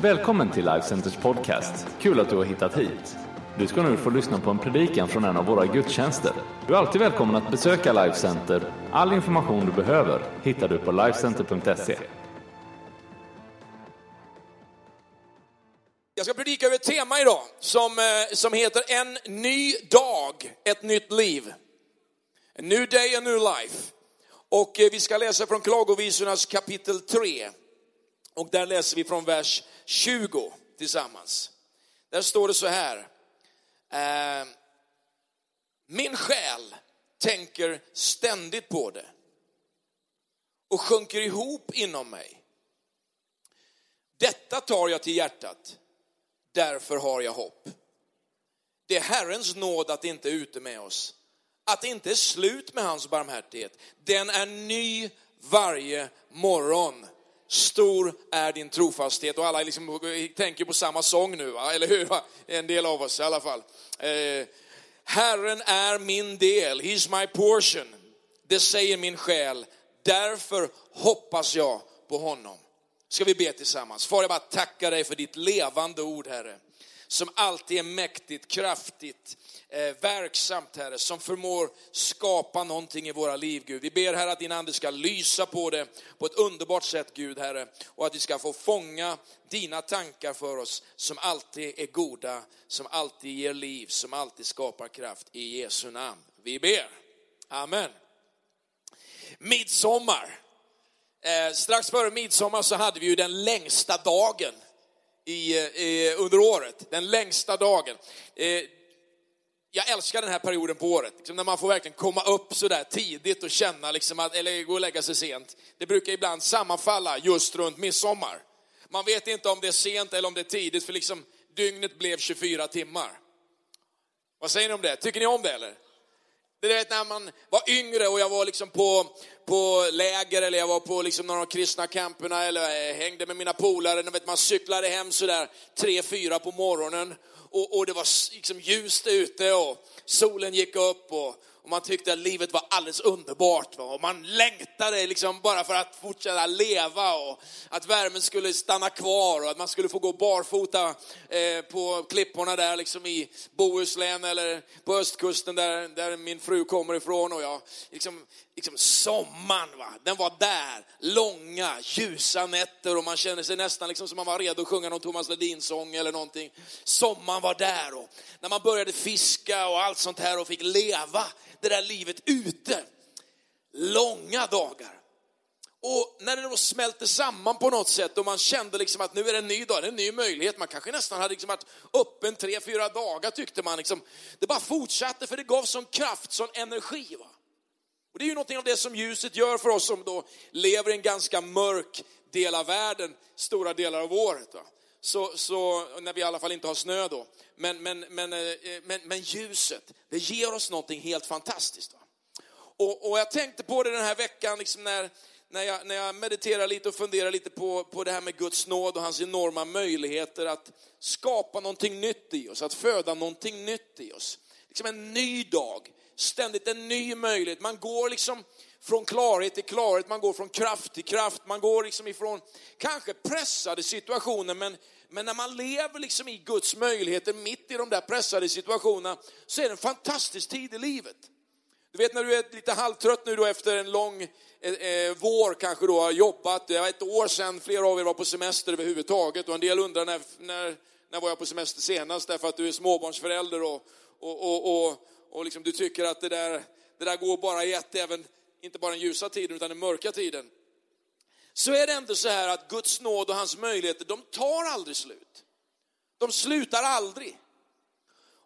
Välkommen till Life Centers podcast. Kul att du har hittat hit. Du ska nu få lyssna på en predikan från en av våra gudstjänster. Du är alltid välkommen att besöka Life Center. All information du behöver hittar du på lifecenter.se. Jag ska predika över ett tema idag som, eh, som heter En ny dag, ett nytt liv. A new day, a new life. Och eh, vi ska läsa från Klagovisornas kapitel 3. Och där läser vi från vers 20 tillsammans. Där står det så här. Eh, Min själ tänker ständigt på det och sjunker ihop inom mig. Detta tar jag till hjärtat, därför har jag hopp. Det är Herrens nåd att det inte är ute med oss, att det inte är slut med hans barmhärtighet. Den är ny varje morgon. Stor är din trofasthet och alla liksom tänker på samma sång nu, va? eller hur? En del av oss i alla fall. Eh, Herren är min del, He's my portion. Det säger min själ, därför hoppas jag på honom. Ska vi be tillsammans? Far, jag bara tackar dig för ditt levande ord, Herre. Som alltid är mäktigt, kraftigt, eh, verksamt, Herre. Som förmår skapa någonting i våra liv, Gud. Vi ber, Herre, att din Ande ska lysa på det på ett underbart sätt, Gud, Herre. Och att vi ska få fånga dina tankar för oss, som alltid är goda, som alltid ger liv, som alltid skapar kraft. I Jesu namn. Vi ber. Amen. Midsommar. Eh, strax före midsommar så hade vi ju den längsta dagen i, eh, i, under året. Den längsta dagen. Eh, jag älskar den här perioden på året, liksom när man får verkligen komma upp så där tidigt och känna, liksom att, eller gå och lägga sig sent. Det brukar ibland sammanfalla just runt midsommar. Man vet inte om det är sent eller om det är tidigt, för liksom dygnet blev 24 timmar. Vad säger ni om det? Tycker ni om det eller? Det är när man var yngre och jag var liksom på, på läger eller jag var på liksom några av de kristna camperna eller hängde med mina polare. Vet, man cyklade hem sådär tre, fyra på morgonen och, och det var liksom ljust ute och solen gick upp och, och man tyckte att livet var alldeles underbart. Va? Och man längtade liksom bara för att fortsätta leva och att värmen skulle stanna kvar och att man skulle få gå barfota eh, på klipporna där liksom i Bohuslän eller på östkusten där, där min fru kommer ifrån. Och jag, liksom, liksom sommaren, va? den var där. Långa, ljusa nätter och man kände sig nästan liksom som man var redo att sjunga någon Thomas Ledin-sång eller någonting. Sommaren var där och när man började fiska och allt sånt här och fick leva det där livet ute. Långa dagar. Och när det då smälte samman på något sätt och man kände liksom att nu är det en ny dag, det är en ny möjlighet. Man kanske nästan hade liksom varit öppen tre, fyra dagar tyckte man. Liksom. Det bara fortsatte för det gav sån kraft, sån energi. Va? Och det är ju någonting av det som ljuset gör för oss som då lever i en ganska mörk del av världen, stora delar av året. Va? Så, så, när vi i alla fall inte har snö då. Men, men, men, eh, men, men ljuset, det ger oss någonting helt fantastiskt. Va? Och, och jag tänkte på det den här veckan, liksom när, när, jag, när jag mediterar lite och funderar lite på, på det här med Guds nåd och hans enorma möjligheter att skapa någonting nytt i oss, att föda någonting nytt i oss. Liksom en ny dag, ständigt en ny möjlighet. Man går liksom från klarhet till klarhet, man går från kraft till kraft, man går liksom ifrån kanske pressade situationer, men, men när man lever liksom i Guds möjligheter mitt i de där pressade situationerna så är det en fantastisk tid i livet. Du vet när du är lite halvtrött nu då efter en lång eh, eh, vår kanske då har jobbat, det var ett år sedan flera av er var på semester överhuvudtaget och en del undrar när, när, när var jag på semester senast därför att du är småbarnsförälder och, och, och, och, och liksom du tycker att det där, det där går bara i ett, även inte bara den ljusa tiden utan den mörka tiden. Så är det ändå så här att Guds nåd och hans möjligheter, de tar aldrig slut. De slutar aldrig.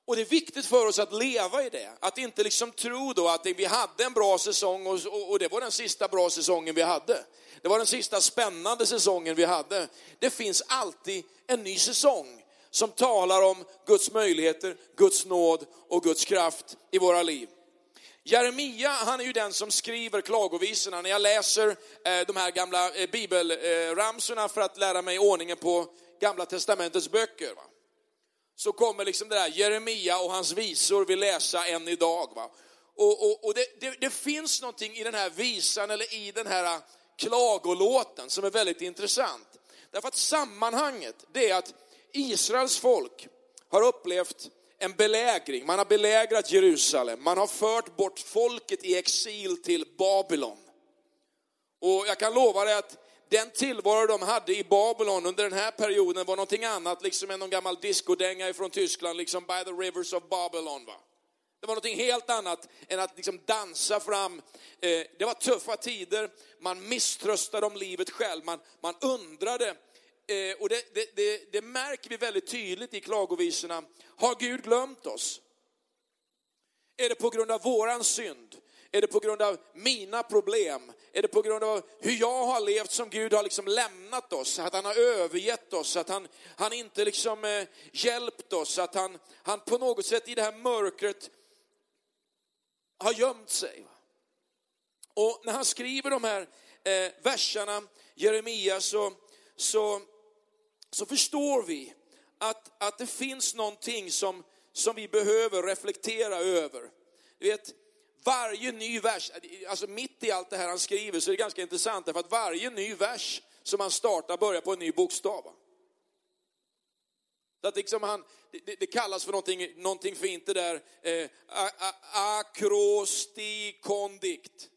Och det är viktigt för oss att leva i det. Att inte liksom tro då att vi hade en bra säsong och, och, det var den sista bra säsongen vi hade. Det var den sista spännande säsongen vi hade. Det finns alltid en ny säsong som talar om Guds möjligheter, Guds nåd och Guds kraft i våra liv. Jeremia, han är ju den som skriver klagovisorna. När jag läser eh, de här gamla eh, bibelramsorna för att lära mig ordningen på gamla testamentets böcker. Va? Så kommer liksom det där Jeremia och hans visor vi läsa än idag. Va? Och, och, och det, det, det, finns någonting i den här visan eller i den här eh, klagolåten som är väldigt intressant. Därför att sammanhanget, det är att Israels folk har upplevt en belägring. Man har belägrat Jerusalem. Man har fört bort folket i exil till Babylon. Och jag kan lova dig att den tillvaro de hade i Babylon under den här perioden var någonting annat liksom än någon gammal discodänga från Tyskland, liksom by the rivers of Babylon. Va? Det var någonting helt annat än att liksom dansa fram. Eh, det var tuffa tider, man misströstade om livet själv, man, man undrade. Eh, och det, det, det, det märker vi väldigt tydligt i klagovisorna. Har Gud glömt oss? Är det på grund av våran synd? Är det på grund av mina problem? Är det på grund av hur jag har levt som Gud har liksom lämnat oss? Att han har övergett oss, att han, han inte liksom eh, hjälpt oss, att han, han på något sätt i det här mörkret har gömt sig. Och när han skriver de här eh, verserna, Jeremia, så, så, så förstår vi att, att det finns någonting som, som vi behöver reflektera över. Du vet, varje ny vers, alltså mitt i allt det här han skriver så är det ganska intressant därför att varje ny vers som han startar börjar på en ny bokstav. Så att liksom han, det, det, kallas för någonting, någonting fint det där, eh, akrostikondikt.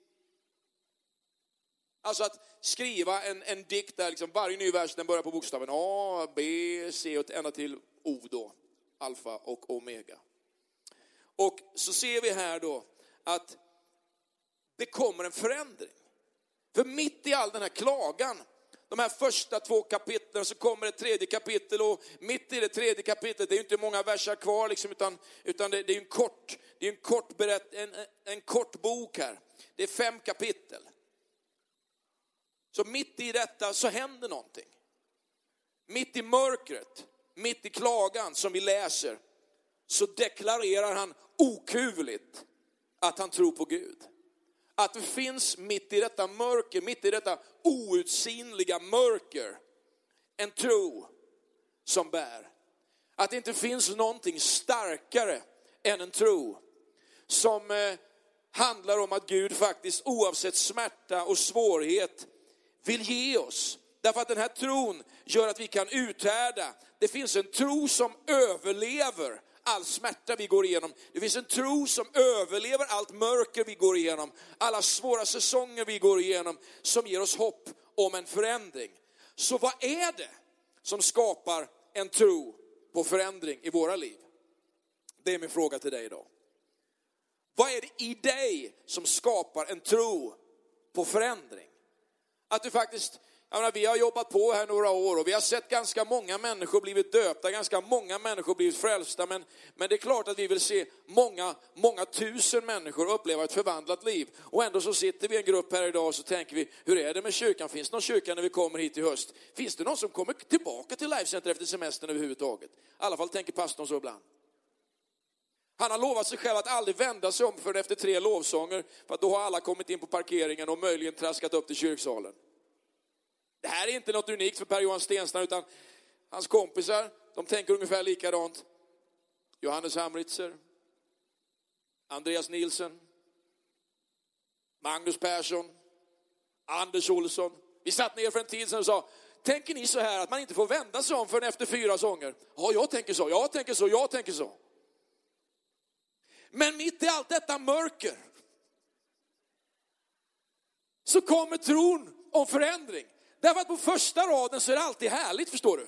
Alltså att skriva en, en dikt där liksom varje ny vers den börjar på bokstaven A, B, C och ända till O då, alfa och omega. Och så ser vi här då att det kommer en förändring. För mitt i all den här klagan, de här första två kapitlen, så kommer ett tredje kapitel och mitt i det tredje kapitlet, det är ju inte många verser kvar liksom, utan, utan det, det är en kort, det är en kort, berätt, en, en kort bok här. Det är fem kapitel. Så mitt i detta så händer någonting. Mitt i mörkret, mitt i klagan som vi läser, så deklarerar han okuvligt att han tror på Gud. Att det finns mitt i detta mörker, mitt i detta outsinliga mörker, en tro som bär. Att det inte finns någonting starkare än en tro som eh, handlar om att Gud faktiskt oavsett smärta och svårighet vill ge oss. Därför att den här tron gör att vi kan uthärda. Det finns en tro som överlever all smärta vi går igenom. Det finns en tro som överlever allt mörker vi går igenom, alla svåra säsonger vi går igenom, som ger oss hopp om en förändring. Så vad är det som skapar en tro på förändring i våra liv? Det är min fråga till dig idag. Vad är det i dig som skapar en tro på förändring? Att du faktiskt Menar, vi har jobbat på här några år och vi har sett ganska många människor blivit döpta, ganska många människor blivit frälsta. Men, men det är klart att vi vill se många, många tusen människor uppleva ett förvandlat liv. Och ändå så sitter vi i en grupp här idag och så tänker vi, hur är det med kyrkan? Finns det någon kyrka när vi kommer hit i höst? Finns det någon som kommer tillbaka till Lifecenter efter semestern överhuvudtaget? I alla fall tänker pastorn så ibland. Han har lovat sig själv att aldrig vända sig om förrän efter tre lovsånger, för att då har alla kommit in på parkeringen och möjligen traskat upp till kyrksalen. Det här är inte något unikt för Per-Johan Stenstrand, utan hans kompisar, de tänker ungefär likadant. Johannes Hamritzer, Andreas Nilsen, Magnus Persson, Anders Olsson. Vi satt ner för en tid sedan och sa, tänker ni så här att man inte får vända sig om förrän efter fyra sånger? Ja, jag tänker så, jag tänker så, jag tänker så. Men mitt i allt detta mörker så kommer tron om förändring. Därför att på första raden så är det alltid härligt, förstår du.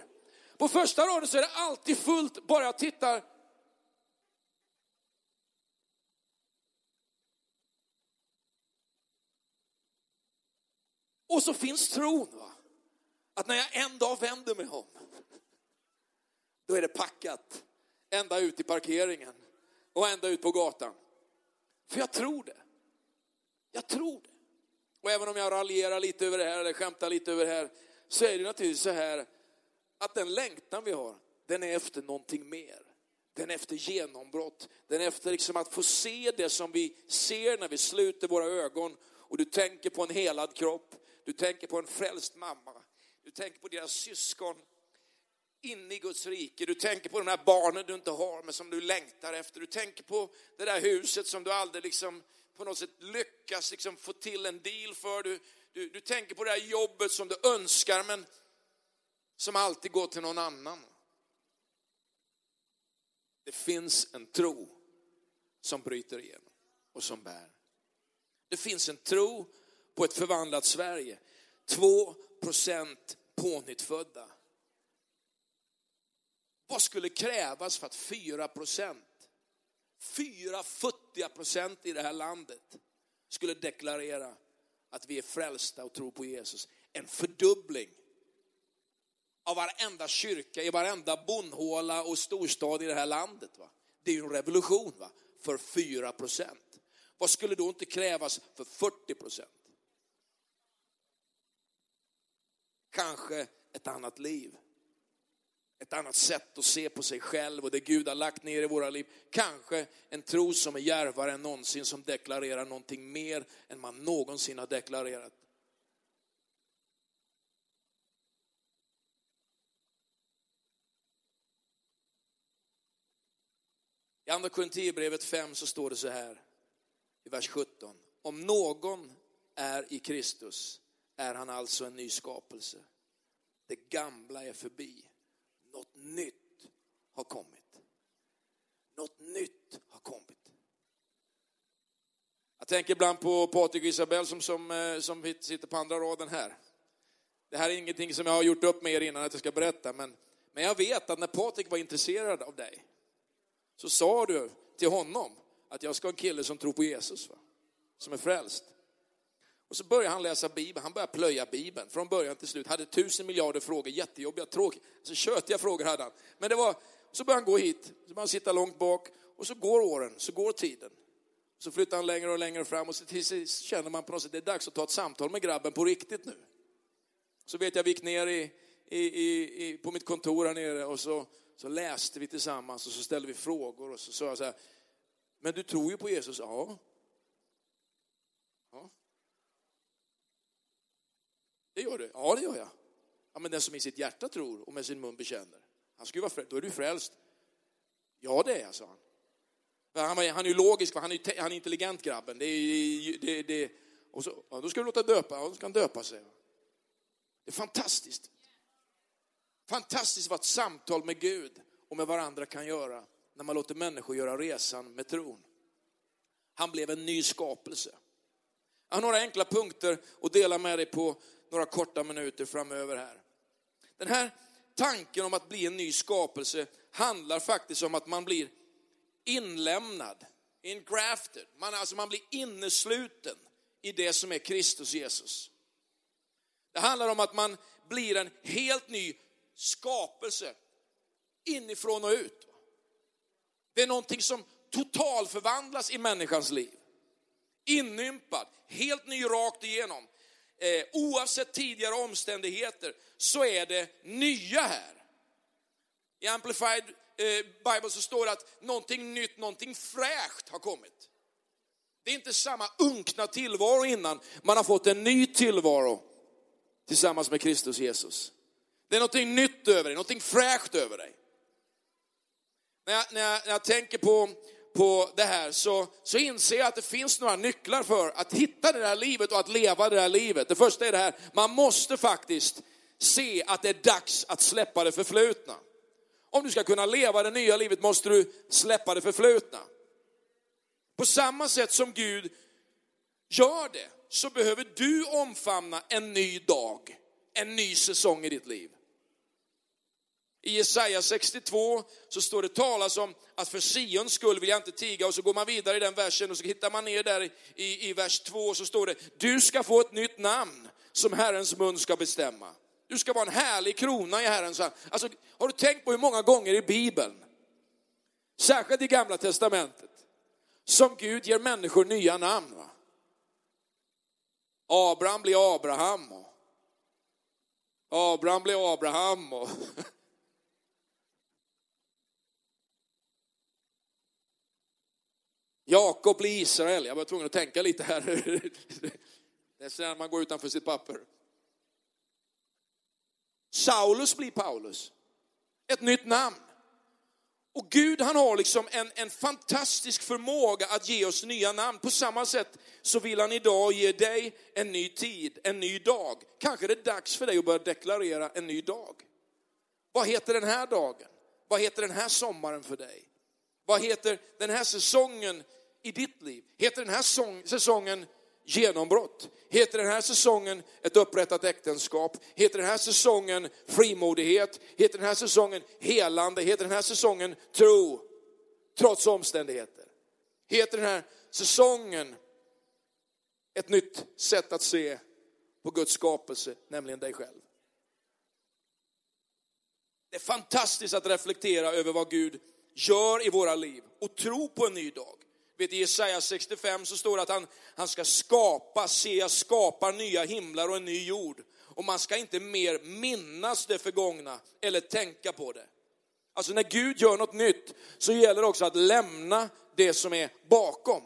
På första raden så är det alltid fullt, bara jag tittar. Och så finns tron, va? att när jag en dag vänder mig om, då är det packat ända ut i parkeringen och ända ut på gatan. För jag tror det. Jag tror det. Och även om jag raljerar lite över det här eller skämtar lite över det här, så är det naturligtvis så här att den längtan vi har, den är efter någonting mer. Den är efter genombrott. Den är efter liksom att få se det som vi ser när vi sluter våra ögon och du tänker på en helad kropp. Du tänker på en frälst mamma. Du tänker på deras syskon inne i Guds rike. Du tänker på de här barnen du inte har men som du längtar efter. Du tänker på det där huset som du aldrig liksom på något sätt lyckas liksom få till en deal för. Du, du, du tänker på det här jobbet som du önskar men som alltid går till någon annan. Det finns en tro som bryter igenom och som bär. Det finns en tro på ett förvandlat Sverige. Två procent pånyttfödda. Vad skulle krävas för att fyra procent, fyra futtiga procent i det här landet skulle deklarera att vi är frälsta och tror på Jesus? En fördubbling av varenda kyrka i varenda bondhåla och storstad i det här landet. Va? Det är ju en revolution va? för 4 procent. Vad skulle då inte krävas för 40 procent? Kanske ett annat liv. Ett annat sätt att se på sig själv och det Gud har lagt ner i våra liv. Kanske en tro som är djärvare än någonsin, som deklarerar någonting mer än man någonsin har deklarerat. I andra Korinthierbrevet 5 så står det så här i vers 17. Om någon är i Kristus är han alltså en ny skapelse. Det gamla är förbi. Något nytt har kommit. Något nytt har kommit. Jag tänker ibland på Patrik och Isabel som, som, eh, som sitter på andra raden här. Det här är ingenting som jag har gjort upp med er innan att jag ska berätta, men, men jag vet att när Patrik var intresserad av dig, så sa du till honom att jag ska ha en kille som tror på Jesus, va? som är frälst. Och så började han läsa Bibeln, han började plöja Bibeln från början till slut. Hade tusen miljarder frågor, jättejobbiga, tråkiga, alltså tjötiga frågor hade han. Men det var, så började han gå hit, så började han sitta långt bak och så går åren, så går tiden. Så flyttar han längre och längre fram och så till sist känner man på något sätt det är dags att ta ett samtal med grabben på riktigt nu. Så vet jag, vi gick ner i, i, i, på mitt kontor här nere och så så läste vi tillsammans och så ställde vi frågor och så sa jag så här, men du tror ju på Jesus? Ja. ja. Det gör du? Ja, det gör jag. Ja, men den som i sitt hjärta tror och med sin mun bekänner, han ska ju vara frälst. Då är du frälst. Ja, det är jag, sa han. Han, han är ju logisk, han är, han är intelligent grabben. Det är, det, det, och så, ja, då ska du låta döpa, ja, då ska han döpa sig. Det är fantastiskt. Fantastiskt vad ett samtal med Gud och med varandra kan göra när man låter människor göra resan med tron. Han blev en ny skapelse. Jag har några enkla punkter att dela med dig på några korta minuter framöver här. Den här tanken om att bli en ny skapelse handlar faktiskt om att man blir inlämnad, ingrafted. Man, alltså man blir innesluten i det som är Kristus Jesus. Det handlar om att man blir en helt ny skapelse inifrån och ut. Det är någonting som totalförvandlas i människans liv. Inympad, helt ny rakt igenom. Eh, oavsett tidigare omständigheter så är det nya här. I Amplified eh, Bible så står det att någonting nytt, någonting fräscht har kommit. Det är inte samma unkna tillvaro innan, man har fått en ny tillvaro tillsammans med Kristus Jesus. Det är någonting nytt över dig, någonting fräscht över dig. När jag, när jag, när jag tänker på, på det här så, så inser jag att det finns några nycklar för att hitta det här livet och att leva det här livet. Det första är det här, man måste faktiskt se att det är dags att släppa det förflutna. Om du ska kunna leva det nya livet måste du släppa det förflutna. På samma sätt som Gud gör det så behöver du omfamna en ny dag, en ny säsong i ditt liv. I Jesaja 62 så står det talas om att för Sions skull vill jag inte tiga och så går man vidare i den versen och så hittar man ner där i, i vers 2 och så står det, du ska få ett nytt namn som Herrens mun ska bestämma. Du ska vara en härlig krona i Herrens hand. Alltså, har du tänkt på hur många gånger i Bibeln, särskilt i Gamla Testamentet, som Gud ger människor nya namn? Va? Abraham blir Abraham. Och Abraham blir Abraham. Och Jakob blir Israel. Jag var tvungen att tänka lite här. Det är så när man går utanför sitt papper. Saulus blir Paulus. Ett nytt namn. Och Gud han har liksom en, en fantastisk förmåga att ge oss nya namn. På samma sätt så vill han idag ge dig en ny tid, en ny dag. Kanske är det dags för dig att börja deklarera en ny dag. Vad heter den här dagen? Vad heter den här sommaren för dig? Vad heter den här säsongen i ditt liv? Heter den här säsongen genombrott? Heter den här säsongen ett upprättat äktenskap? Heter den här säsongen frimodighet? Heter den här säsongen helande? Heter den här säsongen tro? Trots omständigheter. Heter den här säsongen ett nytt sätt att se på Guds skapelse, nämligen dig själv. Det är fantastiskt att reflektera över vad Gud gör i våra liv och tro på en ny dag. Vet, I Jesaja 65 så står det att han, han ska skapa, se jag skapar nya himlar och en ny jord. Och man ska inte mer minnas det förgångna eller tänka på det. Alltså när Gud gör något nytt så gäller det också att lämna det som är bakom.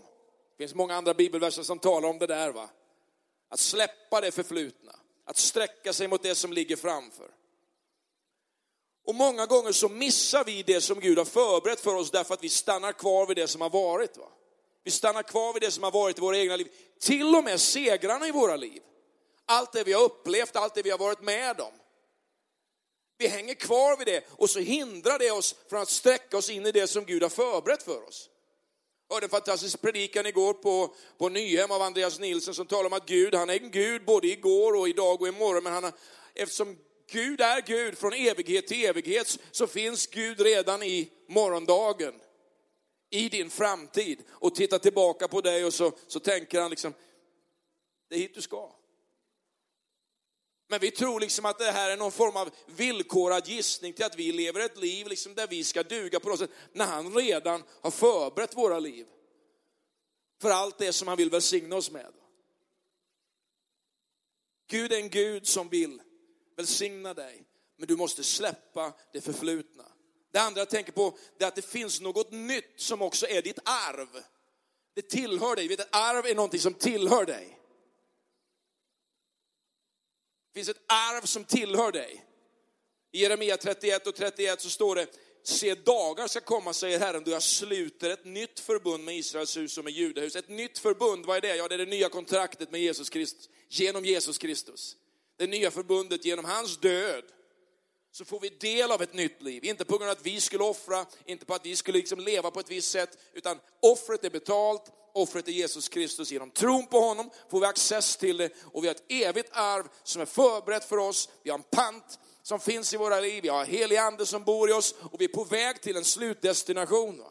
Det finns många andra bibelverser som talar om det där. va? Att släppa det förflutna, att sträcka sig mot det som ligger framför. Och många gånger så missar vi det som Gud har förberett för oss därför att vi stannar kvar vid det som har varit. Va? Vi stannar kvar vid det som har varit i våra egna liv. Till och med segrarna i våra liv. Allt det vi har upplevt, allt det vi har varit med om. Vi hänger kvar vid det och så hindrar det oss från att sträcka oss in i det som Gud har förberett för oss. Jag hörde en fantastisk predikan igår på, på Nyhem av Andreas Nilsson som talar om att Gud, han är en Gud både igår och idag och imorgon. Men han har, eftersom Gud är Gud från evighet till evighet så finns Gud redan i morgondagen. I din framtid. Och tittar tillbaka på dig och så, så tänker han liksom, det är hit du ska. Men vi tror liksom att det här är någon form av villkorad gissning till att vi lever ett liv liksom där vi ska duga på något sätt, när han redan har förberett våra liv. För allt det som han vill välsigna oss med. Gud är en Gud som vill välsigna dig, men du måste släppa det förflutna. Det andra jag tänker på är att det finns något nytt som också är ditt arv. Det tillhör dig. Vet, ett arv är någonting som tillhör dig. Det finns ett arv som tillhör dig. I Jeremia 31 och 31 så står det, se dagar ska komma, säger Herren, då jag sluter ett nytt förbund med Israels hus och med Judahus. Ett nytt förbund, vad är det? Ja, det är det nya kontraktet med Jesus Kristus, genom Jesus Kristus. Det nya förbundet genom hans död så får vi del av ett nytt liv. Inte på grund av att vi skulle offra, inte på att vi skulle liksom leva på ett visst sätt, utan offret är betalt, offret är Jesus Kristus. Genom tron på honom får vi access till det och vi har ett evigt arv som är förberett för oss. Vi har en pant som finns i våra liv, vi har helig ande som bor i oss och vi är på väg till en slutdestination. Va?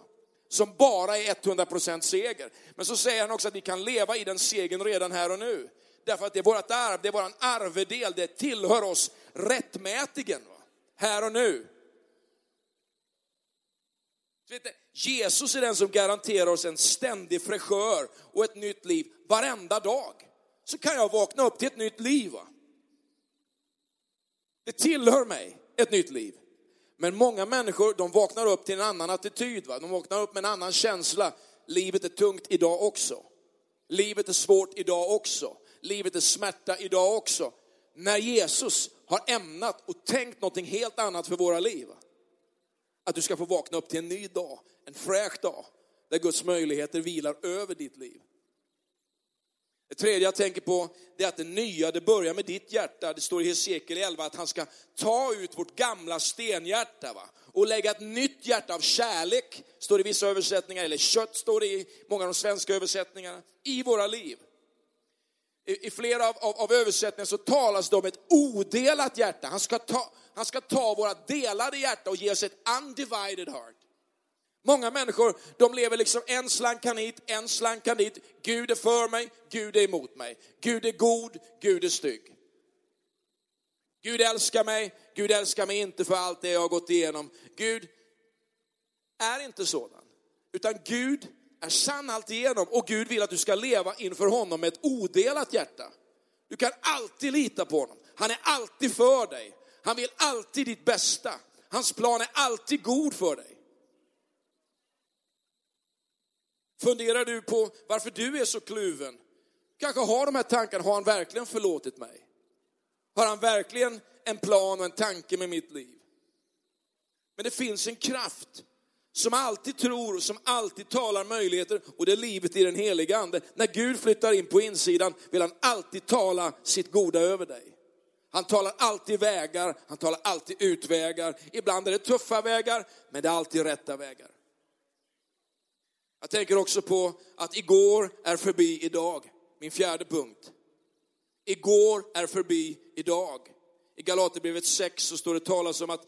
Som bara är 100% seger. Men så säger han också att vi kan leva i den segern redan här och nu. Därför att det är vårt arv, det är vår arvedel, det tillhör oss rättmätigen. Va? Här och nu. Jesus är den som garanterar oss en ständig fräschör och ett nytt liv varenda dag. Så kan jag vakna upp till ett nytt liv. Va? Det tillhör mig, ett nytt liv. Men många människor, de vaknar upp till en annan attityd. Va? De vaknar upp med en annan känsla. Livet är tungt idag också. Livet är svårt idag också. Livet är smärta idag också. När Jesus har ämnat och tänkt någonting helt annat för våra liv. Att du ska få vakna upp till en ny dag, en fräsch dag, där Guds möjligheter vilar över ditt liv. Det tredje jag tänker på är att det nya, det börjar med ditt hjärta. Det står i Hesekiel 11 att han ska ta ut vårt gamla stenhjärta va? och lägga ett nytt hjärta av kärlek, står det i vissa översättningar, eller kött står det i många av de svenska översättningarna, i våra liv. I, i flera av, av, av översättningarna så talas det om ett odelat hjärta. Han ska ta, han ska ta våra delade hjärta och ge oss ett undivided heart. Många människor, de lever liksom en slank kan hit, en slank kan dit. Gud är för mig, Gud är emot mig. Gud är god, Gud är stygg. Gud älskar mig, Gud älskar mig inte för allt det jag har gått igenom. Gud är inte sådan. Utan Gud är sann alltigenom och Gud vill att du ska leva inför honom med ett odelat hjärta. Du kan alltid lita på honom. Han är alltid för dig. Han vill alltid ditt bästa. Hans plan är alltid god för dig. Funderar du på varför du är så kluven? Kanske har de här tankarna, har han verkligen förlåtit mig? Har han verkligen en plan och en tanke med mitt liv? Men det finns en kraft som alltid tror och som alltid talar möjligheter och det är livet i den heliga ande. När Gud flyttar in på insidan vill han alltid tala sitt goda över dig. Han talar alltid vägar, han talar alltid utvägar. Ibland är det tuffa vägar, men det är alltid rätta vägar. Jag tänker också på att igår är förbi idag. Min fjärde punkt. Igår är förbi idag. I Galaterbrevet 6 så står det talas om att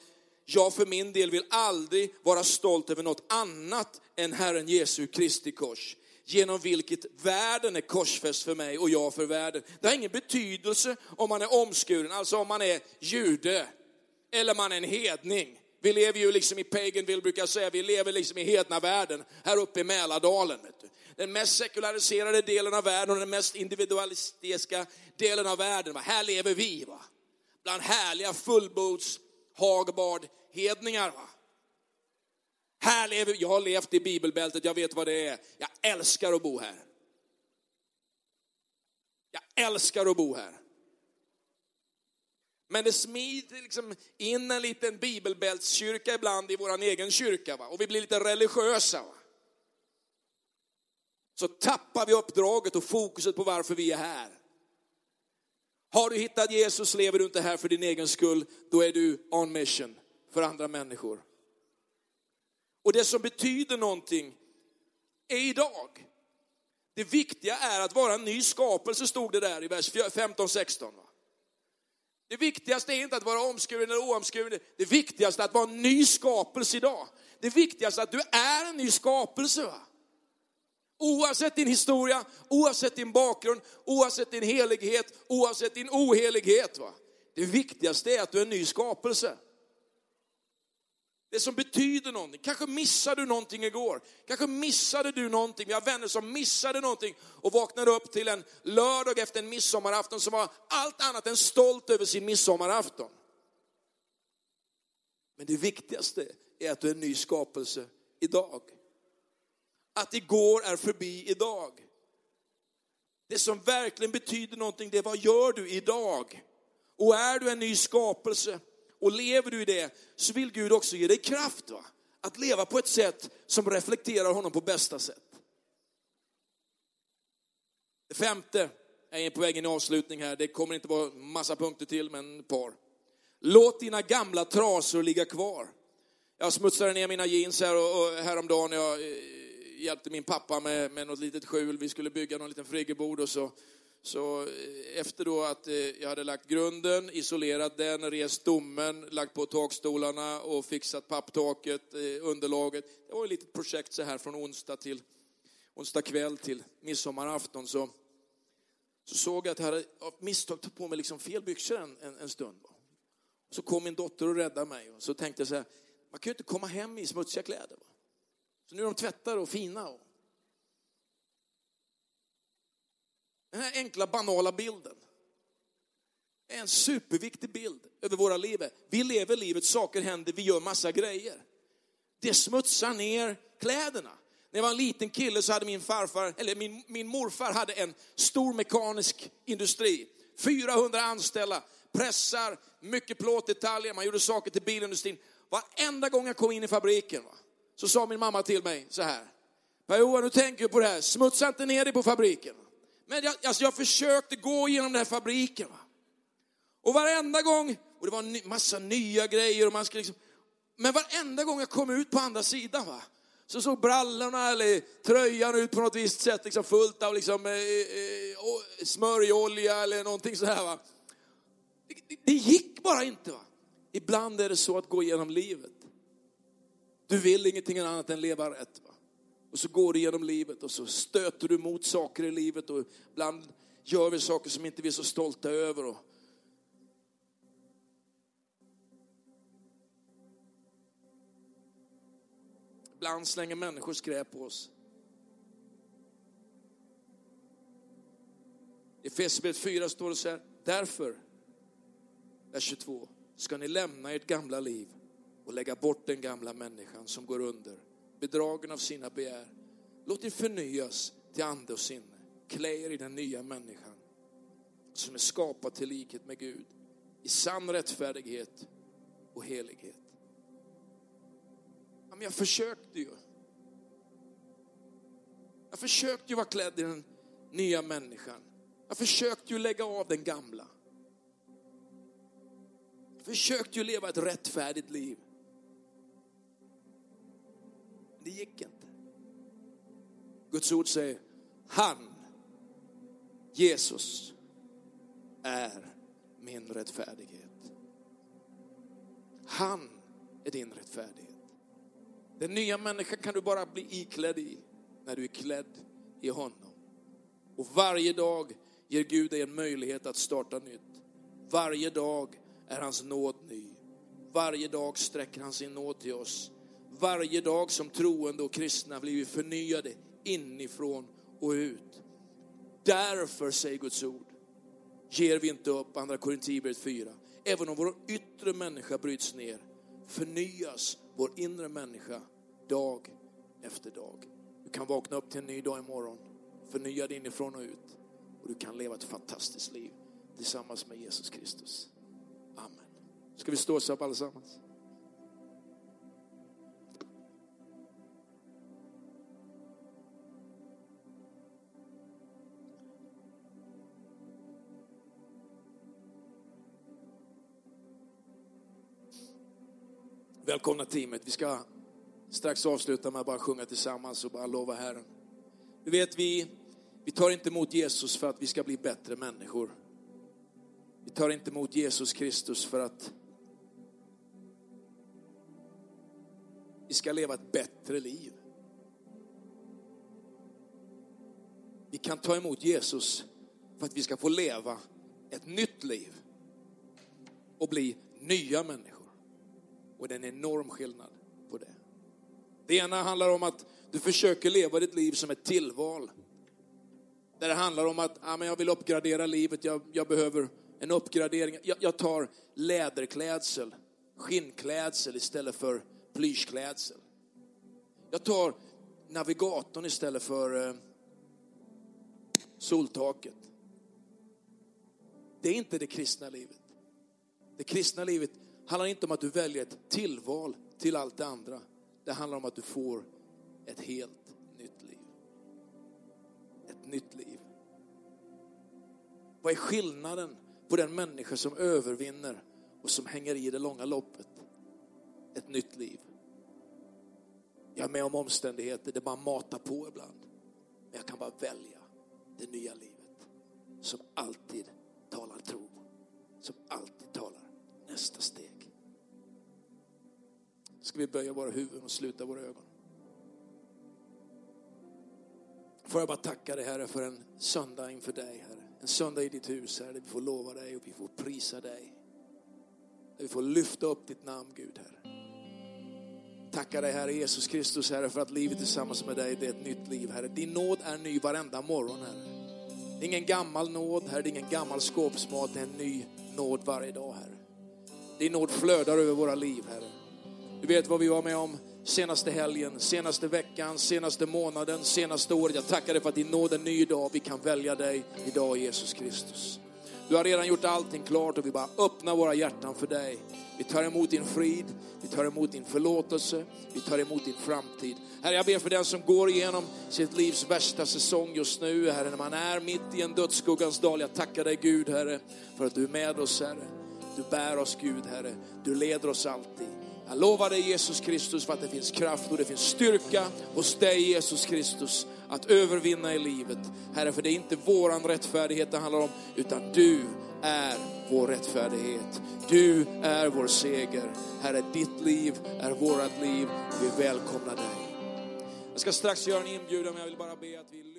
jag för min del vill aldrig vara stolt över något annat än Herren Jesu Kristi kors genom vilket världen är korsfäst för mig och jag för världen. Det har ingen betydelse om man är omskuren, alltså om man är jude eller man är en hedning. Vi lever ju liksom i Paganville, brukar jag säga, vi lever liksom i hedna världen här uppe i Mälardalen. Den mest sekulariserade delen av världen och den mest individualistiska delen av världen. Va? Här lever vi, va? bland härliga fullbords-Hagbard hedningar. Va? Här lever, jag har levt i bibelbältet, jag vet vad det är. Jag älskar att bo här. Jag älskar att bo här. Men det smider liksom in en liten bibelbältskyrka ibland i vår egen kyrka. Va? Och vi blir lite religiösa. Va? Så tappar vi uppdraget och fokuset på varför vi är här. Har du hittat Jesus, lever du inte här för din egen skull, då är du on mission för andra människor. Och det som betyder någonting är idag. Det viktiga är att vara en ny skapelse, stod det där i vers 15-16. Det viktigaste är inte att vara omskuren eller oomskuren. Det viktigaste är att vara en ny skapelse idag. Det viktigaste är att du är en ny skapelse. Va? Oavsett din historia, oavsett din bakgrund, oavsett din helighet, oavsett din ohelighet. Va? Det viktigaste är att du är en ny skapelse. Det som betyder någonting. Kanske missade du någonting igår. Kanske missade du någonting. Vi har vänner som missade någonting och vaknade upp till en lördag efter en midsommarafton som var allt annat än stolt över sin midsommarafton. Men det viktigaste är att du är en ny skapelse idag. Att igår är förbi idag. Det som verkligen betyder någonting, det är vad gör du idag? Och är du en ny skapelse, och lever du i det så vill Gud också ge dig kraft va? att leva på ett sätt som reflekterar honom på bästa sätt. Det femte, jag är på väg in i avslutning här, det kommer inte vara massa punkter till men ett par. Låt dina gamla trasor ligga kvar. Jag smutsade ner mina jeans här och, och häromdagen jag eh, hjälpte min pappa med, med något litet skjul. Vi skulle bygga någon liten friggebod och så så eh, efter då att eh, jag hade lagt grunden, isolerat den, rest stommen, lagt på takstolarna och fixat papptaket, eh, underlaget. Det var ett litet projekt så här från onsdag till onsdag kväll till midsommarafton. Så, så såg jag att jag hade av misstag tagit på mig liksom fel byxor en, en, en stund. Så kom min dotter och räddade mig. Och så tänkte jag så här, man kan ju inte komma hem i smutsiga kläder. Så nu är de tvättade och fina. Och Den här enkla banala bilden är en superviktig bild över våra liv. Vi lever livet, saker händer, vi gör massa grejer. Det smutsar ner kläderna. När jag var en liten kille så hade min farfar, eller min, min morfar hade en stor mekanisk industri. 400 anställda, pressar, mycket plåtdetaljer, man gjorde saker till bilindustrin. Varenda gång jag kom in i fabriken va, så sa min mamma till mig så här. Per-Johan, nu tänker du på det här, smutsa inte ner dig på fabriken. Men jag, alltså jag försökte gå igenom den här fabriken. Va? Och varenda gång, och det var en massa nya grejer och man skulle liksom, men varenda gång jag kom ut på andra sidan va, så såg brallorna eller tröjan ut på något visst sätt, liksom fullt av liksom, eh, eh, smörjolja eller någonting sådär. Va? Det, Det, det gick bara inte. Va? Ibland är det så att gå igenom livet. Du vill ingenting annat än leva rätt. Va? Och så går du genom livet och så stöter du mot saker i livet och ibland gör vi saker som inte vi är så stolta över. Och ibland slänger människor skräp på oss. I Efesierbrevet 4 står det så här, därför, vers 22, ska ni lämna ert gamla liv och lägga bort den gamla människan som går under bedragen av sina begär. Låt er förnyas till ande och sinne. Klä er i den nya människan som är skapad till likhet med Gud i sann rättfärdighet och helighet. Ja, men jag försökte ju. Jag försökte ju vara klädd i den nya människan. Jag försökte ju lägga av den gamla. Jag Försökte ju leva ett rättfärdigt liv. Det gick inte. Guds ord säger, han, Jesus, är min rättfärdighet. Han är din rättfärdighet. Den nya människan kan du bara bli iklädd i när du är klädd i honom. Och varje dag ger Gud dig en möjlighet att starta nytt. Varje dag är hans nåd ny. Varje dag sträcker han sin nåd till oss. Varje dag som troende och kristna blir vi förnyade inifrån och ut. Därför, säger Guds ord, ger vi inte upp, andra Korinthierbrevet 4. Även om vår yttre människa bryts ner, förnyas vår inre människa dag efter dag. Du kan vakna upp till en ny dag imorgon, förnyad inifrån och ut. Och du kan leva ett fantastiskt liv tillsammans med Jesus Kristus. Amen. Ska vi stå oss upp allesammans? Välkomna teamet. Vi ska strax avsluta med att bara sjunga tillsammans och bara lova Herren. Du vet, vi, vi tar inte emot Jesus för att vi ska bli bättre människor. Vi tar inte emot Jesus Kristus för att vi ska leva ett bättre liv. Vi kan ta emot Jesus för att vi ska få leva ett nytt liv och bli nya människor. Och det är en enorm skillnad på det. Det ena handlar om att du försöker leva ditt liv som ett tillval. Där det handlar om att ah, men jag vill uppgradera livet, jag, jag behöver en uppgradering. Jag, jag, tar läderklädsel, skinnklädsel istället för plyschklädsel. Jag tar navigatorn istället för eh, soltaket. Det är inte det kristna livet. Det kristna livet handlar inte om att du väljer ett tillval till allt det andra. Det handlar om att du får ett helt nytt liv. Ett nytt liv. Vad är skillnaden på den människa som övervinner och som hänger i det långa loppet? Ett nytt liv. Jag är med om omständigheter där man matar på ibland. Men jag kan bara välja det nya livet som alltid talar tro. Som alltid talar nästa steg. Ska vi böja våra huvuden och sluta våra ögon. Får jag bara tacka dig Herre för en söndag inför dig Herre. En söndag i ditt hus Herre, där vi får lova dig och vi får prisa dig. Där vi får lyfta upp ditt namn Gud Herre. Tackar dig Herre Jesus Kristus Herre för att livet tillsammans med dig det är ett nytt liv Herre. Din nåd är ny varenda morgon Herre. Det är ingen gammal nåd Herre, det är ingen gammal skåpsmat, det är en ny nåd varje dag Herre. Din nåd flödar över våra liv Herre. Du vet vad vi var med om senaste helgen, senaste veckan, senaste månaden, senaste året. Jag tackar dig för att din nåd är ny idag. Vi kan välja dig idag Jesus Kristus. Du har redan gjort allting klart och vi bara öppnar våra hjärtan för dig. Vi tar emot din frid, vi tar emot din förlåtelse, vi tar emot din framtid. Herre, jag ber för den som går igenom sitt livs värsta säsong just nu, Herre, när man är mitt i en dödsskuggans dal. Jag tackar dig Gud, Herre, för att du är med oss, Herre. Du bär oss Gud, Herre. Du leder oss alltid. Jag lovar dig Jesus Kristus för att det finns kraft och det finns styrka hos dig Jesus Kristus att övervinna i livet. Herre, för det är inte våran rättfärdighet det handlar om, utan du är vår rättfärdighet. Du är vår seger. Herre, ditt liv är vårat liv. Vi välkomnar dig. Jag ska strax göra en inbjudan, men jag vill bara be att vi